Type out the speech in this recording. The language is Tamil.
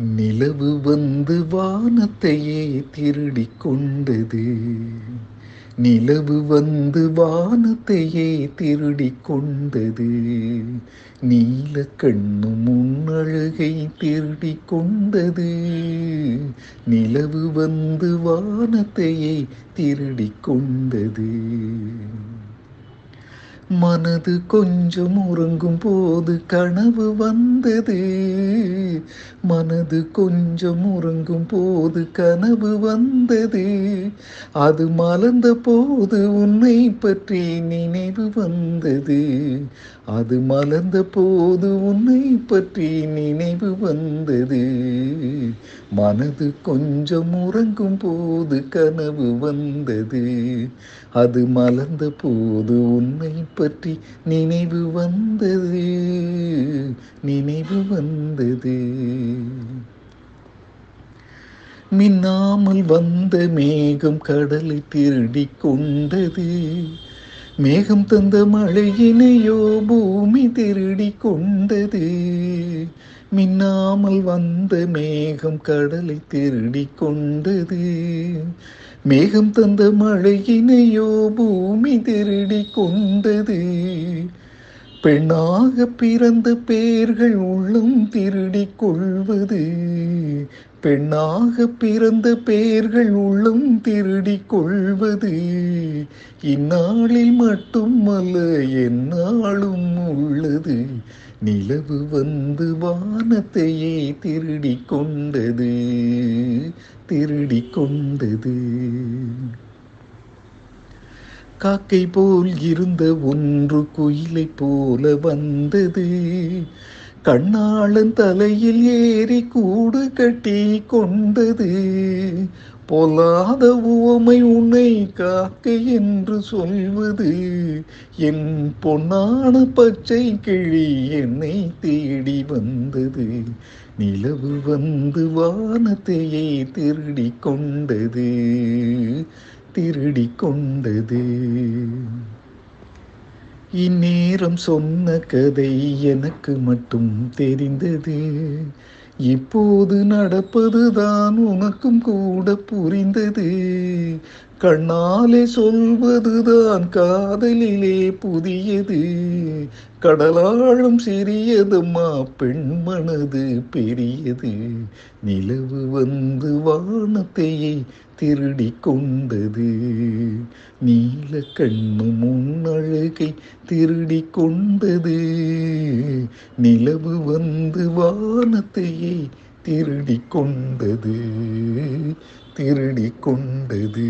நிலவு வந்து வானத்தையே திருடி கொண்டது. நிலவு வந்து வானத்தையே திருடி கொண்டது. நீல கண்ணு முன்னழுகை திருடி கொண்டது. நிலவு வந்து வானத்தையே திருடி கொண்டது. மனது கொஞ்சம் உறங்கும் போது கனவு வந்தது. மனது கொஞ்சம் உறங்கும் போது கனவு வந்தது. அது மலர்ந்த போது உன்னை பற்றி நினைவு வந்தது. அது மலர்ந்த போது உன்னை பற்றி நினைவு வந்தது. மனது கொஞ்சம் உறங்கும் போது கனவு வந்தது. அது மலர்ந்த போது உன்னை பற்றி நினைவு வந்தது. நினைவு வந்தது. மின்னாமல் வந்த மேகம் கடலை திருடி கொண்டது. மேகம் தந்த மழையினையோ பூமி திருடி கொண்டது. மின்னாமல் வந்த மேகம் கடலை திருடி கொண்டது. மேகம் தந்த மழையினையோ பூமி திருடி கொண்டது. பெண்ணாக பிறந்த பேர்கள் உள்ளம் திருடி கொள்வது. பெண்ணாக பிறந்த பேர்கள் உள்ளம் திருடி கொள்வது. இந்நாளில் மட்டுமல்ல எந்நாளும் உள்ளது. நிலவு வந்து வானத்தையே திருடிக் கொண்டது திருடிக் கொண்டது. காக்கை போல் இருந்த ஒன்று குயிலை போல வந்தது கண்ணாளன் தலையில் ஏறி கூடு கட்டி கொண்டது. பொல்லாத உவமை உன்னை காக்க என்று சொல்வது. என் பொன்னான பச்சை கிழி என்னை தேடி வந்தது. நிலவு வந்து வானத்தையே திருடி கொண்டது. திருடி கொண்டது. இந்நேரம் சொன்ன கதை எனக்கு மட்டும் தெரிந்தது. இப்போது நடப்பதுதான் உனக்கும் கூட புரிந்தது. கண்ணாலே சொல்வதுதான் காதலிலே புதியது. கடலாழும் சிறியதுமா பெண் மனது பெரியது. நிலவு வந்து வானத்தையே திருடி கொண்டது. நீல கண்ணு முன்னழகை திருடி கொண்டது. நிலவு வந்து வானத்தையே திருடி கொண்டது திருடி கொண்டது